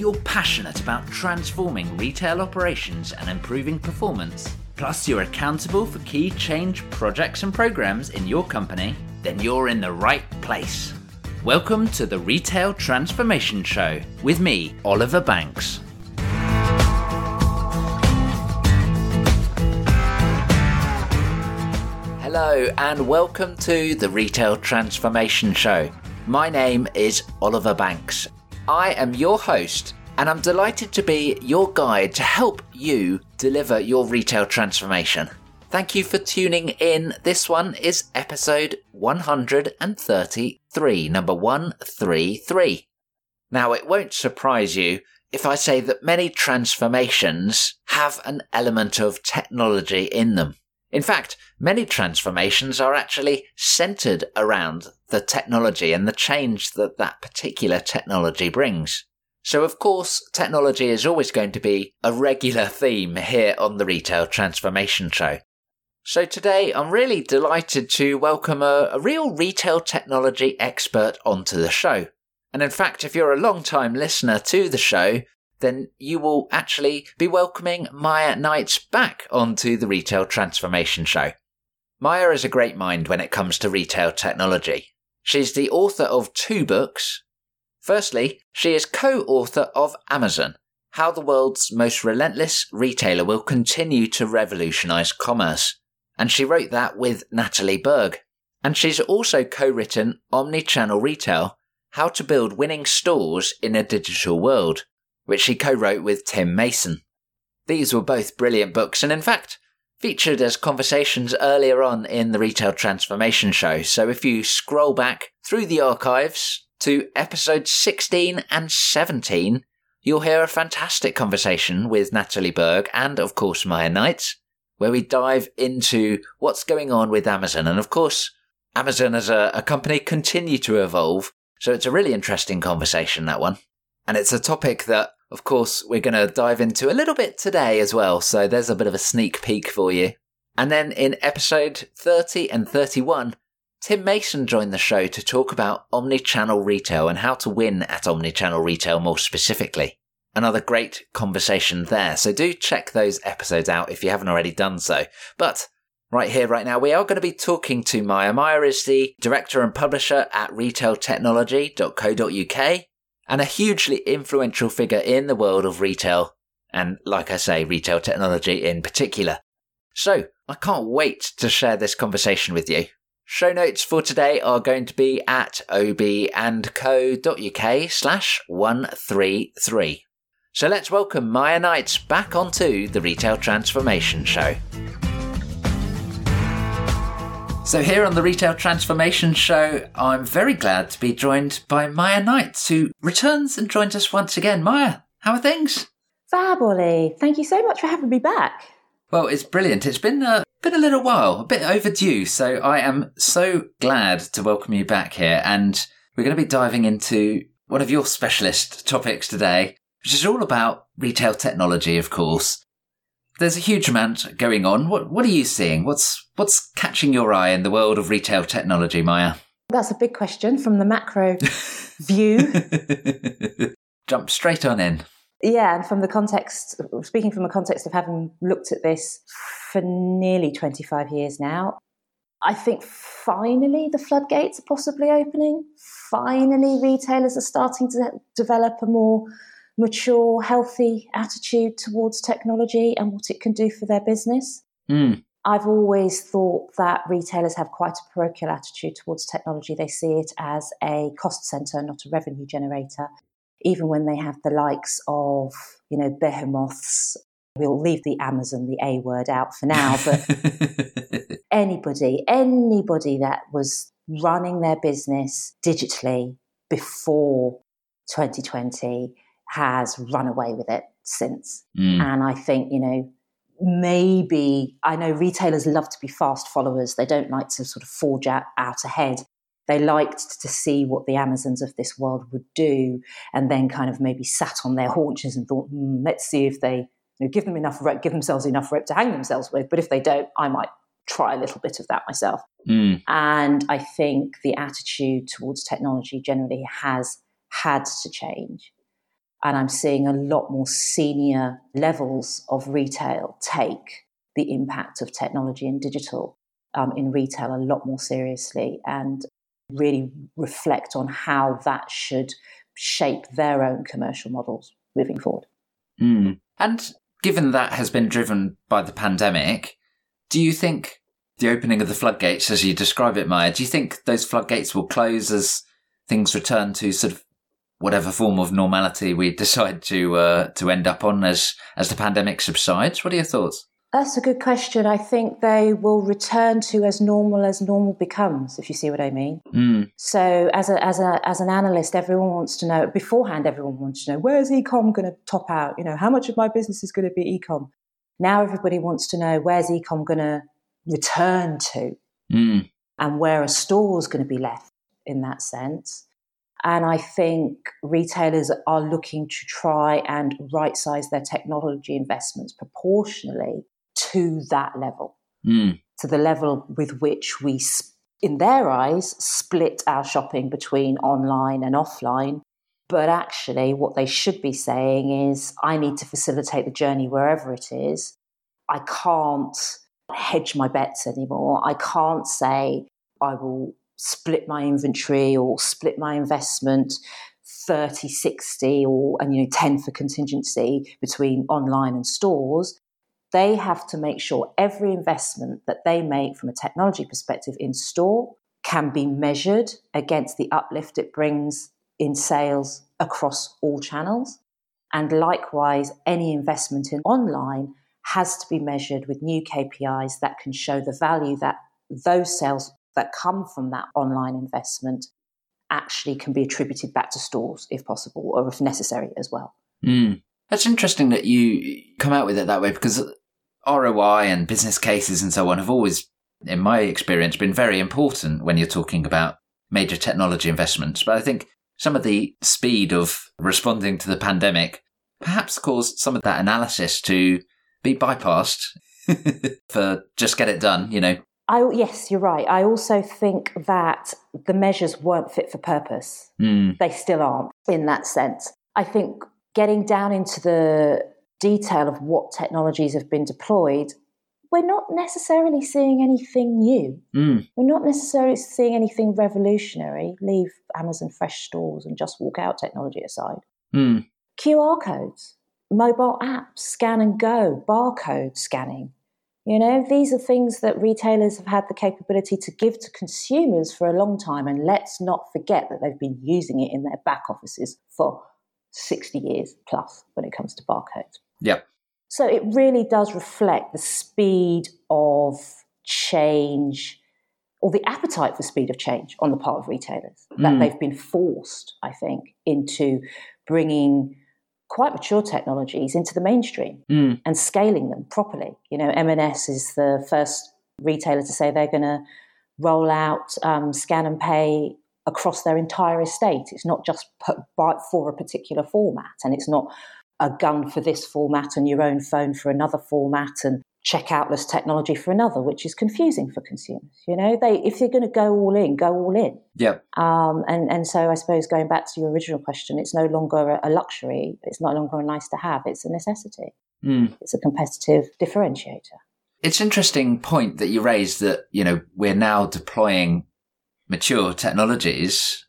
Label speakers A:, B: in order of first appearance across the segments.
A: you're passionate about transforming retail operations and improving performance, plus you're accountable for key change projects and programs in your company, then you're in the right place. Welcome to the Retail Transformation Show with me, Oliver Banks. Hello, and welcome to the Retail Transformation Show. My name is Oliver Banks. I am your host, and I'm delighted to be your guide to help you deliver your retail transformation. Thank you for tuning in. This one is episode 133, number 133. Now, it won't surprise you if I say that many transformations have an element of technology in them. In fact, many transformations are actually centered around the technology and the change that that particular technology brings. So, of course, technology is always going to be a regular theme here on the Retail Transformation Show. So, today I'm really delighted to welcome a, a real retail technology expert onto the show. And in fact, if you're a long time listener to the show, then you will actually be welcoming Miya Knights back onto the Retail Transformation Show. Miya is a great mind when it comes to retail technology. She's the author of two books. Firstly, she is co author of Amazon How the World's Most Relentless Retailer Will Continue to Revolutionize Commerce. And she wrote that with Natalie Berg. And she's also co written Omnichannel Retail How to Build Winning Stores in a Digital World which she co wrote with Tim Mason. These were both brilliant books, and in fact, featured as conversations earlier on in the Retail Transformation Show. So if you scroll back through the archives to episodes 16 and 17, you'll hear a fantastic conversation with Natalie Berg and, of course, Miya Knight, where we dive into what's going on with Amazon. And of course, Amazon as a, a company continue to evolve. So it's a really interesting conversation, that one. And it's a topic that of course, we're going to dive into a little bit today as well, so there's a bit of a sneak peek for you. And then in episode 30 and 31, Tim Mason joined the show to talk about omni-channel retail and how to win at omni-channel retail more specifically. Another great conversation there, so do check those episodes out if you haven't already done so. But right here, right now, we are going to be talking to Miya. Miya is the director and publisher at retailtechnology.co.uk and a hugely influential figure in the world of retail, and like I say, retail technology in particular. So, I can't wait to share this conversation with you. Show notes for today are going to be at obandco.uk slash 133. So let's welcome Miya Knights back onto the Retail Transformation Show. So, here on the Retail Transformation Show, I'm very glad to be joined by Miya Knight, who returns and joins us once again. Miya, how are things?
B: Fab, Ollie. Thank you so much for having me back.
A: Well, it's brilliant. It's been a, been a little while, a bit overdue. So, I am so glad to welcome you back here. And we're going to be diving into one of your specialist topics today, which is all about retail technology, of course there's a huge amount going on. What what are you seeing? What's what's catching your eye in the world of retail technology, Miya?
B: That's a big question from the macro view.
A: Jump straight on in.
B: Yeah, and from the context, speaking from a context of having looked at this for nearly 25 years now, I think finally the floodgates are possibly opening. Finally, retailers are starting to develop a more mature, healthy attitude towards technology and what it can do for their business. Mm. I've always thought that retailers have quite a parochial attitude towards technology. They see it as a cost center, not a revenue generator. Even when they have the likes of, you know, behemoths, we'll leave the Amazon, the A word out for now, but anybody, anybody that was running their business digitally before 2020 has run away with it since. Mm. And I think, you know, maybe I know retailers love to be fast followers. They don't like to sort of forge out, out ahead. They liked to see what the Amazons of this world would do and then kind of maybe sat on their haunches and thought, mm, let's see if they you know, give them enough rope, give themselves enough rope to hang themselves with. But if they don't, I might try a little bit of that myself. Mm. And I think the attitude towards technology generally has had to change. And I'm seeing a lot more senior levels of retail take the impact of technology and digital um, in retail a lot more seriously and really reflect on how that should shape their own commercial models moving forward.
A: Mm. And given that has been driven by the pandemic, do you think the opening of the floodgates, as you describe it, Miya, do you think those floodgates will close as things return to sort of whatever form of normality we decide to uh, to end up on as as the pandemic subsides? What are your thoughts?
B: That's a good question. I think they will return to as normal as normal becomes, if you see what I mean.
A: Mm.
B: So, as a, as a as an analyst, everyone wants to know beforehand. Everyone wants to know where's ecom going to top out. You know, how much of my business is going to be ecom. Now, everybody wants to know where's ecom going to return to,
A: mm.
B: and where a store is going to be left in that sense. And I think retailers are looking to try and right size their technology investments proportionally to that level,
A: mm.
B: to the level with which we, in their eyes, split our shopping between online and offline. But actually, what they should be saying is, I need to facilitate the journey wherever it is. I can't hedge my bets anymore. I can't say I will split my inventory or split my investment 30 60 or and you know 10 for contingency between online and stores they have to make sure every investment that they make from a technology perspective in store can be measured against the uplift it brings in sales across all channels. And likewise, any investment in online has to be measured with new KPIs that can show the value that those sales that come from that online investment actually can be attributed back to stores if possible or if necessary as well.
A: Mm. That's interesting that you come out with it that way because ROI and business cases and so on have always, in my experience, been very important when you're talking about major technology investments. But I think some of the speed of responding to the pandemic perhaps caused some of that analysis to be bypassed for just get it done, you know.
B: I, yes, you're right. I also think that the measures weren't fit for purpose.
A: Mm.
B: They still aren't in that sense. I think getting down into the detail of what technologies have been deployed, we're not necessarily seeing anything new.
A: Mm.
B: We're not necessarily seeing anything revolutionary. Leave Amazon Fresh stores and just walk out technology aside.
A: Mm.
B: QR codes, mobile apps, scan and go, barcode scanning. You know, these are things that retailers have had the capability to give to consumers for a long time. And let's not forget that they've been using it in their back offices for 60 years plus when it comes to barcodes.
A: Yep.
B: So it really does reflect the speed of change or the appetite for speed of change on the part of retailers that
A: Mm.
B: they've been forced, I think, into bringing quite mature technologies into the mainstream
A: Mm.
B: and scaling them properly. You know, M&S is the first retailer to say they're going to roll out um, scan and pay across their entire estate. It's not just put for a particular format, and it's not a gun for this format and your own phone for another format and checkoutless technology for another, which is confusing for consumers. You know, they if they're going to go all in, go all in.
A: Yeah.
B: Um, and and so I suppose going back to your original question, it's no longer a luxury. It's no longer a nice to have. It's a necessity.
A: Mm.
B: It's a competitive differentiator.
A: It's interesting point that you raised that, you know, we're now deploying mature technologies.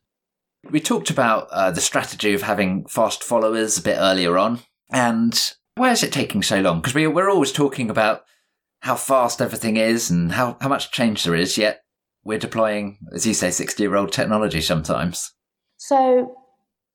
A: We talked about uh, the strategy of having fast followers a bit earlier on. And why is it taking so long? Because we, we're always talking about how fast everything is and how, how much change there is, yet we're deploying, as you say, 60 year old technology sometimes.
B: So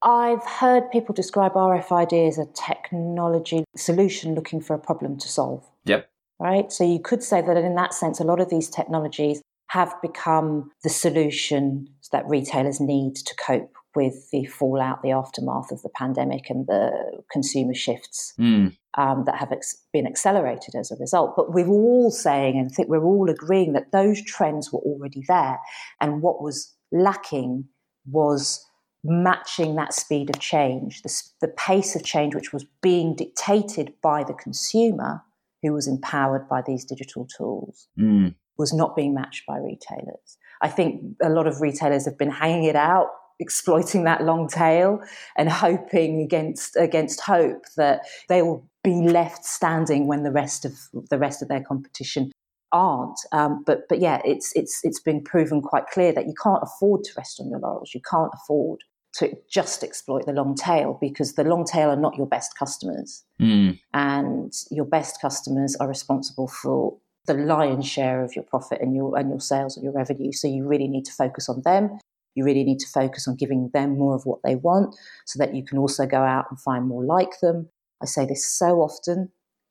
B: I've heard people describe RFID as a technology solution looking for a problem to solve.
A: Yep.
B: Right? So you could say that in that sense, a lot of these technologies have become the solution that retailers need to cope with the fallout, the aftermath of the pandemic and the consumer shifts
A: Mm.
B: um, that have ex- been accelerated as a result. But we're all saying, and I think we're all agreeing that those trends were already there. And what was lacking was matching that speed of change, the, the pace of change, which was being dictated by the consumer who was empowered by these digital tools,
A: Mm.
B: Was not being matched by retailers. I think a lot of retailers have been hanging it out exploiting that long tail and hoping against against hope that they will be left standing when the rest of the rest of their competition aren't. Um, but but yeah, it's it's it's been proven quite clear that you can't afford to rest on your laurels. You can't afford to just exploit the long tail because the long tail are not your best customers,
A: mm.
B: and your best customers are responsible for the lion's share of your profit and your and your sales and your revenue. So you really need to focus on them. You really need to focus on giving them more of what they want so that you can also go out and find more like them. I say this so often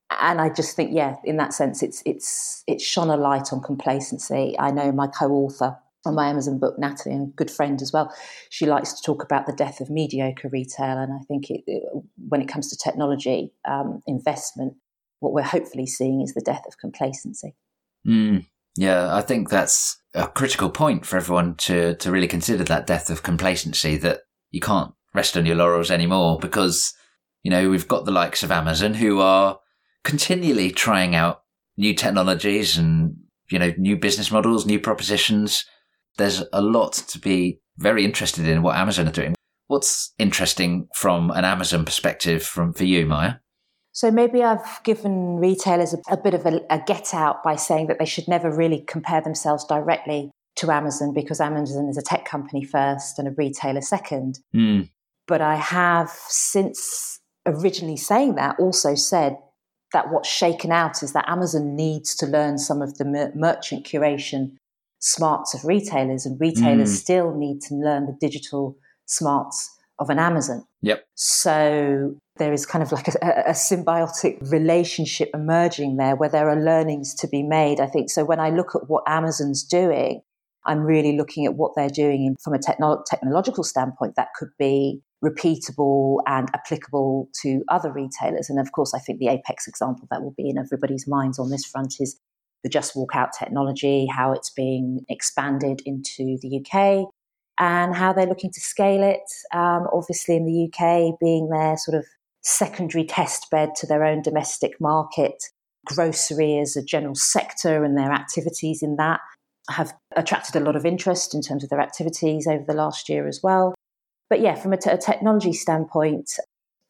B: and I just think, yeah, in that sense, it's it's it's shone a light on complacency. I know my co-author on my Amazon book, Natalie, and good friend as well. She likes to talk about the death of mediocre retail, and I think it, it, when it comes to technology um, investment, what we're hopefully seeing is the death of complacency.
A: Mm, yeah, I think that's a critical point for everyone to to really consider that death of complacency. That you can't rest on your laurels anymore because you know we've got the likes of Amazon who are continually trying out new technologies and, you know, new business models, new propositions. There's a lot to be very interested in what Amazon are doing. What's interesting from an Amazon perspective from for you, Miya?
B: So maybe I've given retailers a, a bit of a, a get out by saying that they should never really compare themselves directly to Amazon because Amazon is a tech company first and a retailer second.
A: Mm.
B: But I have since originally saying that also said that what's shaken out is that Amazon needs to learn some of the mer- merchant curation smarts of retailers, and retailers mm. still need to learn the digital smarts of an Amazon.
A: Yep.
B: So there is kind of like a, a, symbiotic relationship emerging there where there are learnings to be made. I think so. When I look at what Amazon's doing, I'm really looking at what they're doing from a techno- technological standpoint. That could be repeatable and applicable to other retailers. And of course, I think the Apex example that will be in everybody's minds on this front is the Just Walk Out technology, how it's being expanded into the UK, and how they're looking to scale it. Um, obviously, in the UK, being their sort of secondary test bed to their own domestic market, grocery as a general sector and their activities in that have attracted a lot of interest in terms of their activities over the last year as well. But yeah, from a, t- a technology standpoint,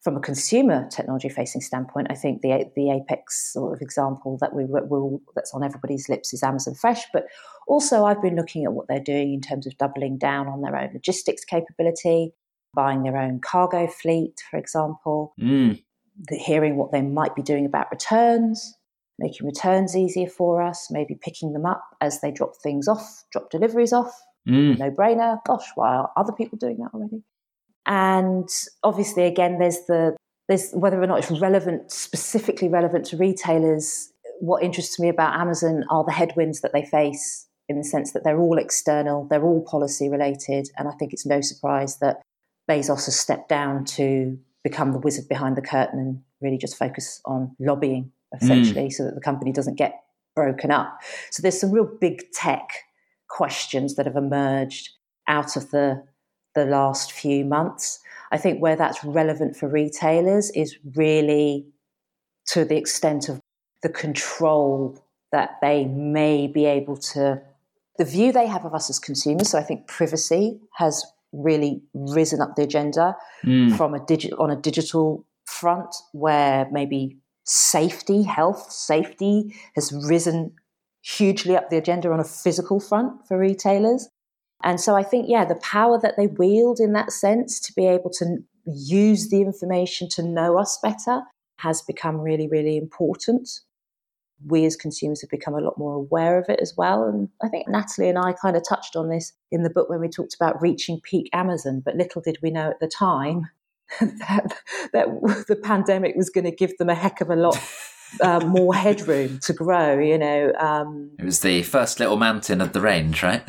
B: from a consumer technology facing standpoint, I think the the apex sort of example that we we that's on everybody's lips is Amazon Fresh. But also, I've been looking at what they're doing in terms of doubling down on their own logistics capability, buying their own cargo fleet, for example,
A: mm.
B: the, hearing what they might be doing about returns, making returns easier for us, maybe picking them up as they drop things off, drop deliveries off,
A: Mm.
B: No brainer. Gosh, why are other people doing that already? And obviously, again, there's the there's whether or not it's relevant, specifically relevant to retailers. What interests me about Amazon are the headwinds that they face in the sense that they're all external, they're all policy related, and I think it's no surprise that Bezos has stepped down to become the wizard behind the curtain and really just focus on lobbying essentially mm. so that the company doesn't get broken up. So there's some real big tech questions that have emerged out of the the last few months. I think where that's relevant for retailers is really to the extent of the control that they may be able to the view they have of us as consumers. So I think privacy has really risen up the agenda
A: mm.
B: from a digital on a digital front where maybe safety, health, safety has risen hugely up the agenda on a physical front for retailers. And so I think, yeah, the power that they wield in that sense to be able to use the information to know us better has become really, really important. We as consumers have become a lot more aware of it as well. And I think Natalie and I kind of touched on this in the book when we talked about reaching peak Amazon, but little did we know at the time that, that the pandemic was going to give them a heck of a lot uh, more headroom to grow. You know, um,
A: it was the first little mountain of the range, right?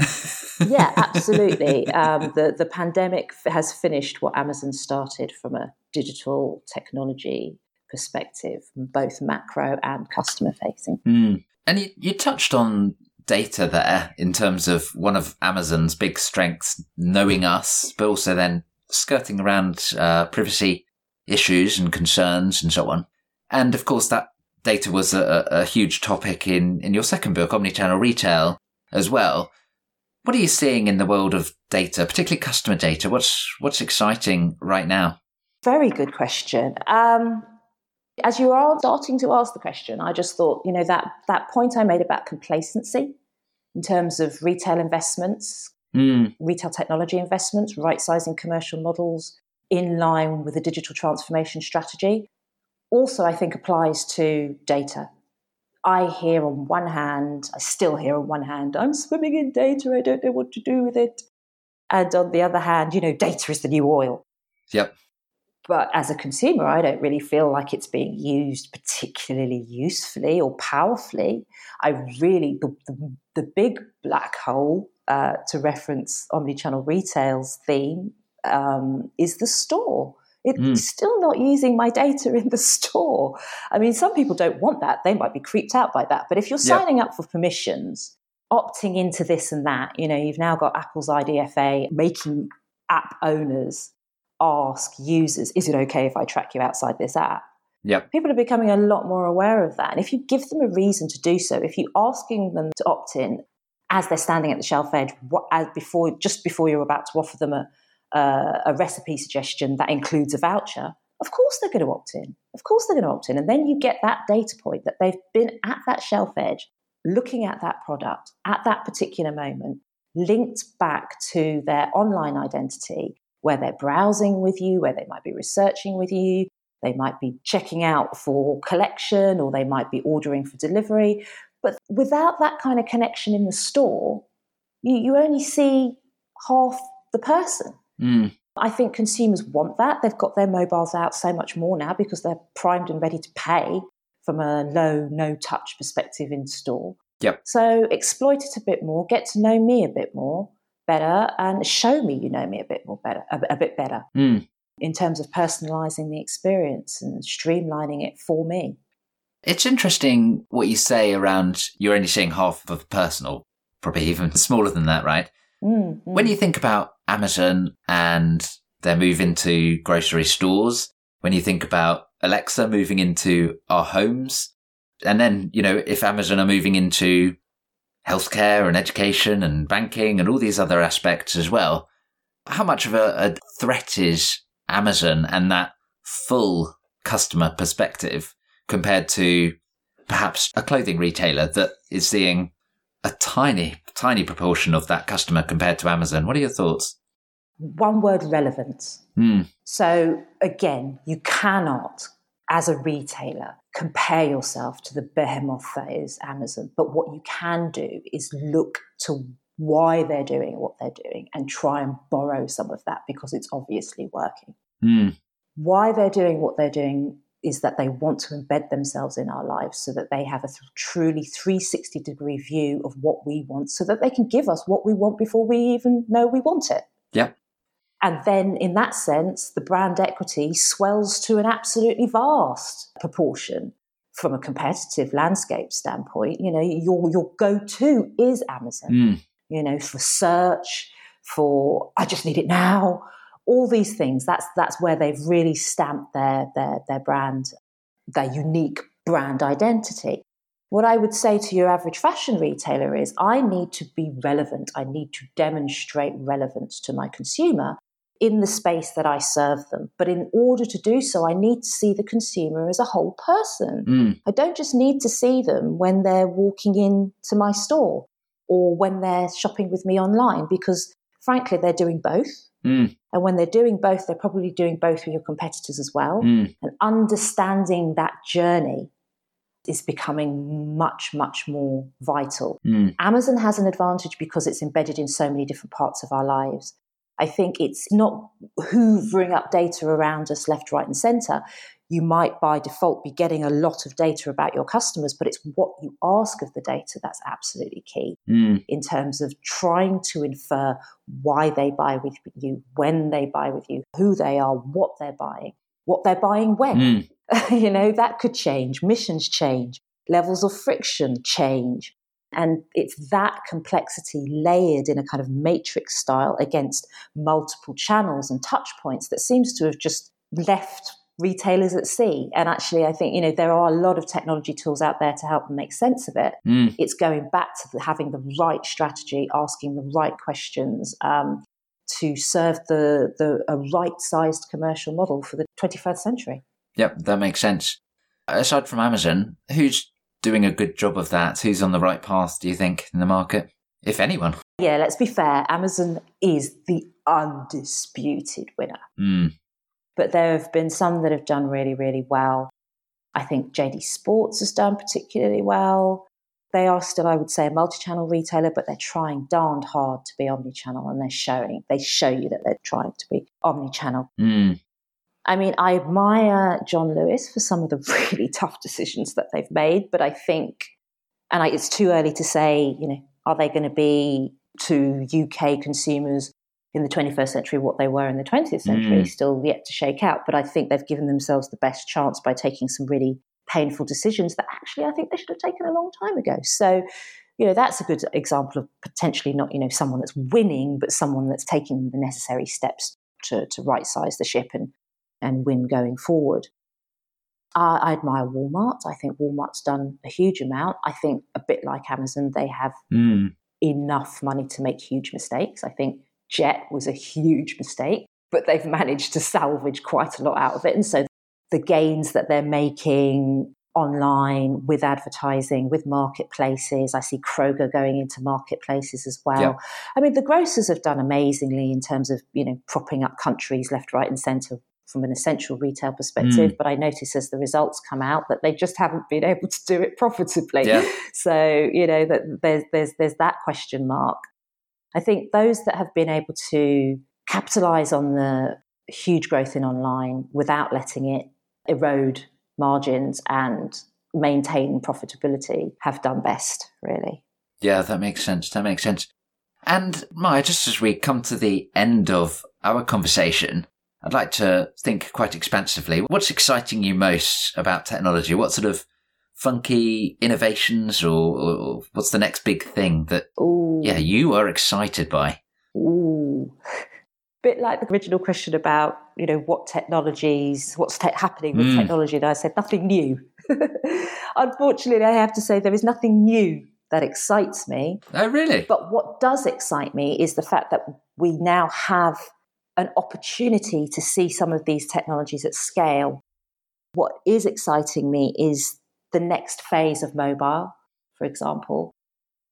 B: yeah, absolutely. Um, the the pandemic has finished what Amazon started from a digital technology perspective, both macro and customer facing.
A: Mm. And you, you touched on data there in terms of one of Amazon's big strengths, knowing us, but also then skirting around uh, privacy issues and concerns and so on. And of course, that data was a, a huge topic in, in your second book, Omnichannel Retail, as well. What are you seeing in the world of data, particularly customer data? What's what's exciting right now?
B: Very good question. Um, as you are starting to ask the question, I just thought, you know, that that point I made about complacency in terms of retail investments, mm. retail technology investments, right sizing commercial models in line with a digital transformation strategy, also I think applies to data. I hear on one hand, I still hear on one hand, I'm swimming in data, I don't know what to do with it. And on the other hand, you know, data is the new oil.
A: Yep.
B: But as a consumer, I don't really feel like it's being used particularly usefully or powerfully. I really, the, the, the big black hole, uh, to reference omnichannel retail's theme, um, is the store. It's mm. still not using my data in the store. I mean, some people don't want that. They might be creeped out by that. But if you're signing up for permissions, opting into this and that, you know, you've now got Apple's IDFA making app owners ask users, is it okay if I track you outside this app?
A: Yep.
B: People are becoming a lot more aware of that. And if you give them a reason to do so, if you're asking them to opt in as they're standing at the shelf edge, what, as before, just before you're about to offer them a, uh, a recipe suggestion that includes a voucher, of course they're going to opt in. Of course they're going to opt in. And then you get that data point that they've been at that shelf edge, looking at that product at that particular moment, linked back to their online identity where they're browsing with you, where they might be researching with you, they might be checking out for collection, or they might be ordering for delivery. But without that kind of connection in the store, you, you only see half the person.
A: Mm.
B: I think consumers want that. They've got their mobiles out so much more now because they're primed and ready to pay from a low, no touch perspective in store.
A: Yep.
B: So exploit it a bit more, get to know me a bit more, better and show me you know me a bit more better, a, a bit better
A: mm.
B: in terms of personalizing the experience and streamlining it for me.
A: It's interesting what you say around you're only seeing half of personal, probably even smaller than that, right?
B: Mm, mm.
A: When you think about Amazon and their move into grocery stores, when you think about Alexa moving into our homes, and then, you know, if Amazon are moving into healthcare and education and banking and all these other aspects as well. How much of a, a threat is Amazon and that full customer perspective compared to perhaps a clothing retailer that is seeing a tiny, tiny proportion of that customer compared to Amazon? What are your thoughts?
B: One word relevance.
A: Mm.
B: So, again, you cannot, as a retailer, compare yourself to the behemoth that is Amazon. But what you can do is look to why they're doing what they're doing and try and borrow some of that because it's obviously working.
A: Mm.
B: Why they're doing what they're doing is that they want to embed themselves in our lives so that they have a th- truly 360 degree view of what we want so that they can give us what we want before we even know we want it.
A: Yeah.
B: And then, in that sense, the brand equity swells to an absolutely vast proportion from a competitive landscape standpoint. You know, your, your go to is Amazon,
A: mm.
B: you know, for search, for I just need it now, all these things. That's, that's where they've really stamped their, their, their brand, their unique brand identity. What I would say to your average fashion retailer is I need to be relevant. I need to demonstrate relevance to my consumer in the space that I serve them. But in order to do so, I need to see the consumer as a whole person.
A: Mm.
B: I don't just need to see them when they're walking into my store or when they're shopping with me online, because frankly, they're doing both.
A: Mm.
B: And when they're doing both, they're probably doing both with your competitors as well.
A: Mm.
B: And understanding that journey is becoming much, much more vital.
A: Mm.
B: Amazon has an advantage because it's embedded in so many different parts of our lives. I think it's not hoovering up data around us left, right, and center. You might by default be getting a lot of data about your customers, but it's what you ask of the data that's absolutely key
A: mm.
B: in terms of trying to infer why they buy with you, when they buy with you, who they are, what they're buying, what they're buying when.
A: Mm.
B: you know, that could change. Missions change, levels of friction change. And it's that complexity layered in a kind of matrix style against multiple channels and touch points that seems to have just left retailers at sea. And actually, I think, you know, there are a lot of technology tools out there to help them make sense of it.
A: Mm.
B: It's going back to having the right strategy, asking the right questions um, to serve the, the a right sized commercial model for the 21st century.
A: Yep, that makes sense. Aside from Amazon, who's doing a good job of that? Who's on the right path, do you think, in the market? If anyone.
B: Yeah, let's be fair. Amazon is the undisputed winner.
A: Mm.
B: But there have been some that have done really, really well. I think JD Sports has done particularly well. They are still, I would say, a multi-channel retailer, but they're trying darned hard to be omni-channel, and they're showing. They show you that they're trying to be omni-channel.
A: Mm.
B: I mean, I admire John Lewis for some of the really tough decisions that they've made, but I think, and I, it's too early to say, you know, are they going to be to UK consumers in the 21st century what they were in the 20th century?
A: Mm.
B: Still yet to shake out, but I think they've given themselves the best chance by taking some really painful decisions that actually I think they should have taken a long time ago. So, you know, that's a good example of potentially not, you know, someone that's winning, but someone that's taking the necessary steps to, to right size the ship and and win going forward. Uh, I admire Walmart. I think Walmart's done a huge amount. I think a bit like Amazon, they have
A: Mm.
B: enough money to make huge mistakes. I think Jet was a huge mistake, but they've managed to salvage quite a lot out of it. And so the gains that they're making online with advertising, with marketplaces, I see Kroger going into marketplaces as well.
A: Yeah.
B: I mean, the grocers have done amazingly in terms of, you know, propping up countries left, right, and centre from an essential retail perspective. Mm. But I notice as the results come out that they just haven't been able to do it profitably.
A: Yeah.
B: So, you know, that there's there's there's that question mark. I think those that have been able to capitalize on the huge growth in online without letting it erode margins and maintain profitability have done best, really.
A: Yeah, that makes sense. That makes sense. And Miya, just as we come to the end of our conversation, I'd like to think quite expansively. What's exciting you most about technology? What sort of funky innovations or, or what's the next big thing that,
B: Ooh.
A: yeah, you are excited by?
B: Ooh. Bit like the original question about, you know, what technologies, what's te- happening with
A: Mm.
B: technology. And I said nothing new. Unfortunately, I have to say there is nothing new that excites me.
A: Oh, really?
B: But what does excite me is the fact that we now have an opportunity to see some of these technologies at scale. What is exciting me is the next phase of mobile, for example.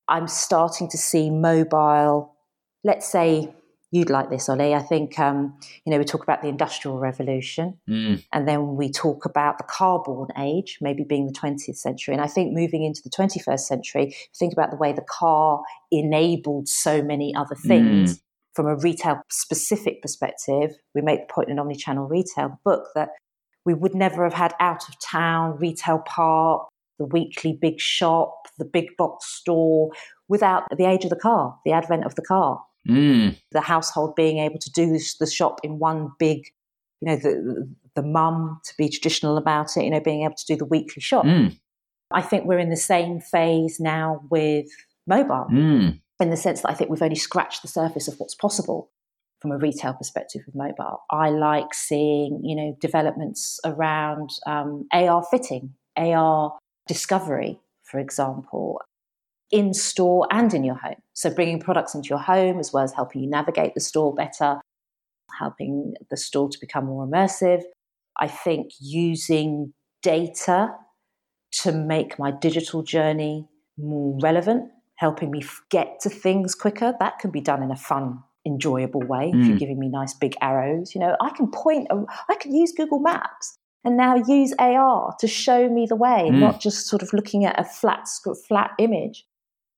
B: I'm starting to see mobile, let's say you'd like this, Ollie. I think, um, you know, we talk about the Industrial Revolution.
A: Mm.
B: And then we talk about the car-borne age, maybe being the 20th century. And I think moving into the 21st century, think about the way the car enabled so many other things. From a retail specific perspective, we make the point in omnichannel retail book that we would never have had out of town retail park, the weekly big shop, the big box store without the age of the car, the advent of the car
A: Mm.
B: the household being able to do the shop in one big, you know, the the mum to be traditional about it, you know, being able to do the weekly shop.
A: Mm.
B: I think we're in the same phase now with mobile,
A: Mm.
B: in the sense that I think we've only scratched the surface of what's possible from a retail perspective with mobile. I like seeing, you know, developments around um, AR fitting, AR discovery, for example, in store and in your home. So bringing products into your home as well as helping you navigate the store better, helping the store to become more immersive. I think using data to make my digital journey more relevant, helping me get to things quicker, that can be done in a fun, enjoyable way. If you're
A: Mm.
B: giving me nice big arrows, you know, I can point, I can use Google Maps and now use AR to show me the way,
A: Mm.
B: not just sort of looking at a flat, flat image.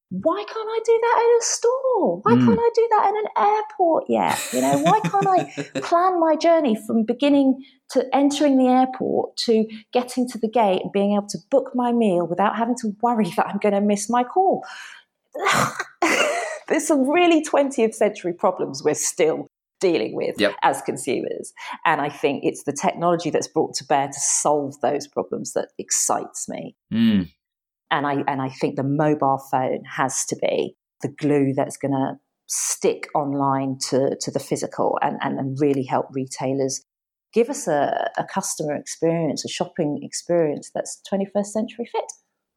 B: Why can't I do that in a store? Why
A: Mm.
B: can't I do that in an airport yet? You know, why can't I plan my journey from beginning to entering the airport to getting to the gate and being able to book my meal without having to worry that I'm going to miss my call? There's some really 20th century problems we're still dealing with
A: Yep.
B: as consumers. And I think it's the technology that's brought to bear to solve those problems that excites me.
A: Mm.
B: And I and I think the mobile phone has to be the glue that's going to stick online to, to the physical and, and, and really help retailers give us a, a customer experience, a shopping experience that's 21st century fit.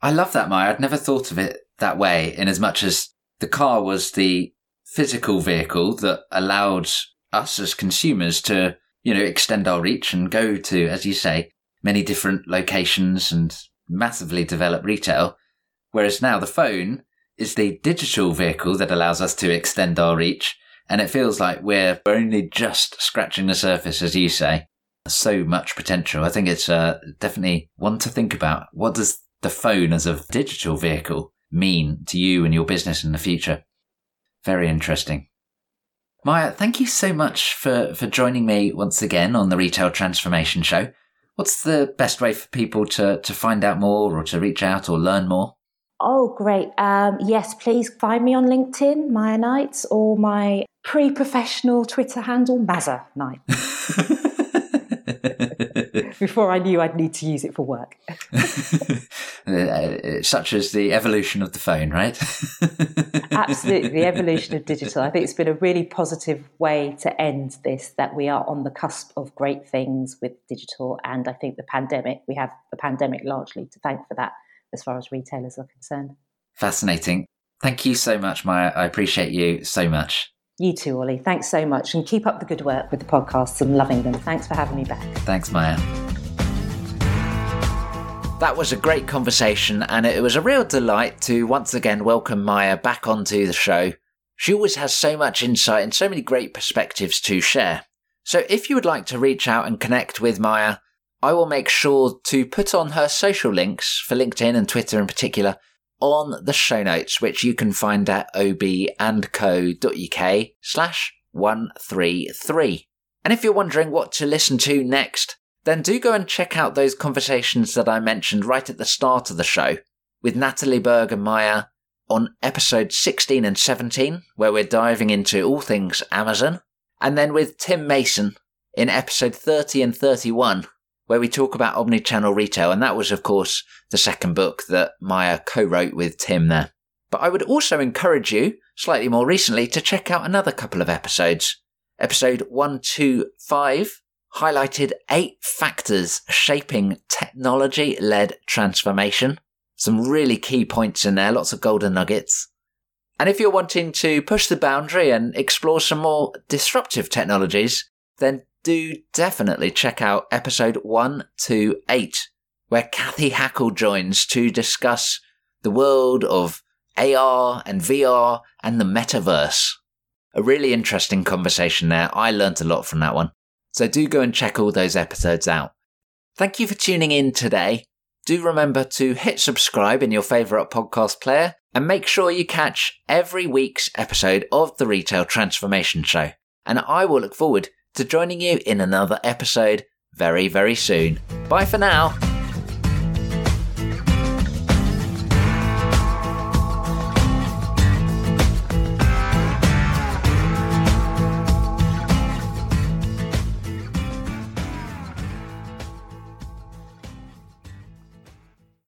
A: I love that, Miya. I'd never thought of it that way, in as much as the car was the physical vehicle that allowed us as consumers to, you know, extend our reach and go to, as you say, many different locations and massively develop retail. Whereas now the phone is the digital vehicle that allows us to extend our reach. And it feels like we're only just scratching the surface, as you say. So much potential. I think it's uh, definitely one to think about. What does the phone as a digital vehicle mean to you and your business in the future? Very interesting. Miya, thank you so much for, for joining me once again on the Retail Transformation Show. What's the best way for people to, to find out more or to reach out or learn more?
B: Oh, great. Um, yes, please find me on LinkedIn, Miya Knights, or my pre professional Twitter handle, Mazza Knight. Before I knew I'd need to use it for work.
A: Uh, such as the evolution of the phone, right?
B: Absolutely, the evolution of digital. I think it's been a really positive way to end this, that we are on the cusp of great things with digital. And I think the pandemic, we have the pandemic largely to thank for that as far as retailers are concerned.
A: Fascinating. Thank you so much, Miya. I appreciate you so much.
B: You too, Ollie. Thanks so much. And keep up the good work with the podcasts. I'm loving them. Thanks for having me back.
A: Thanks, Miya. That was a great conversation, and it was a real delight to once again welcome Miya back onto the show. She always has so much insight and so many great perspectives to share. So if you would like to reach out and connect with Miya, I will make sure to put on her social links for LinkedIn and Twitter in particular on the show notes, which you can find at obandco.uk slash 133. And if you're wondering what to listen to next, then do go and check out those conversations that I mentioned right at the start of the show with Natalie Berg and Miya on episode 16 and 17, where we're diving into all things Amazon, and then with Tim Mason in episode 30 and 31, where we talk about omnichannel retail. And that was, of course, the second book that Miya co wrote with Tim there. But I would also encourage you, slightly more recently, to check out another couple of episodes. Episode 125 highlighted eight factors shaping technology led transformation. Some really key points in there, lots of golden nuggets. And if you're wanting to push the boundary and explore some more disruptive technologies, then do definitely check out episode 128, where Cathy Hackl joins to discuss the world of AR and VR and the metaverse. A really interesting conversation there. I learned a lot from that one. So do go and check all those episodes out. Thank you for tuning in today. Do remember to hit subscribe in your favourite podcast player and make sure you catch every week's episode of the Retail Transformation Show. And I will look forward to joining you in another episode very, very soon. Bye for now.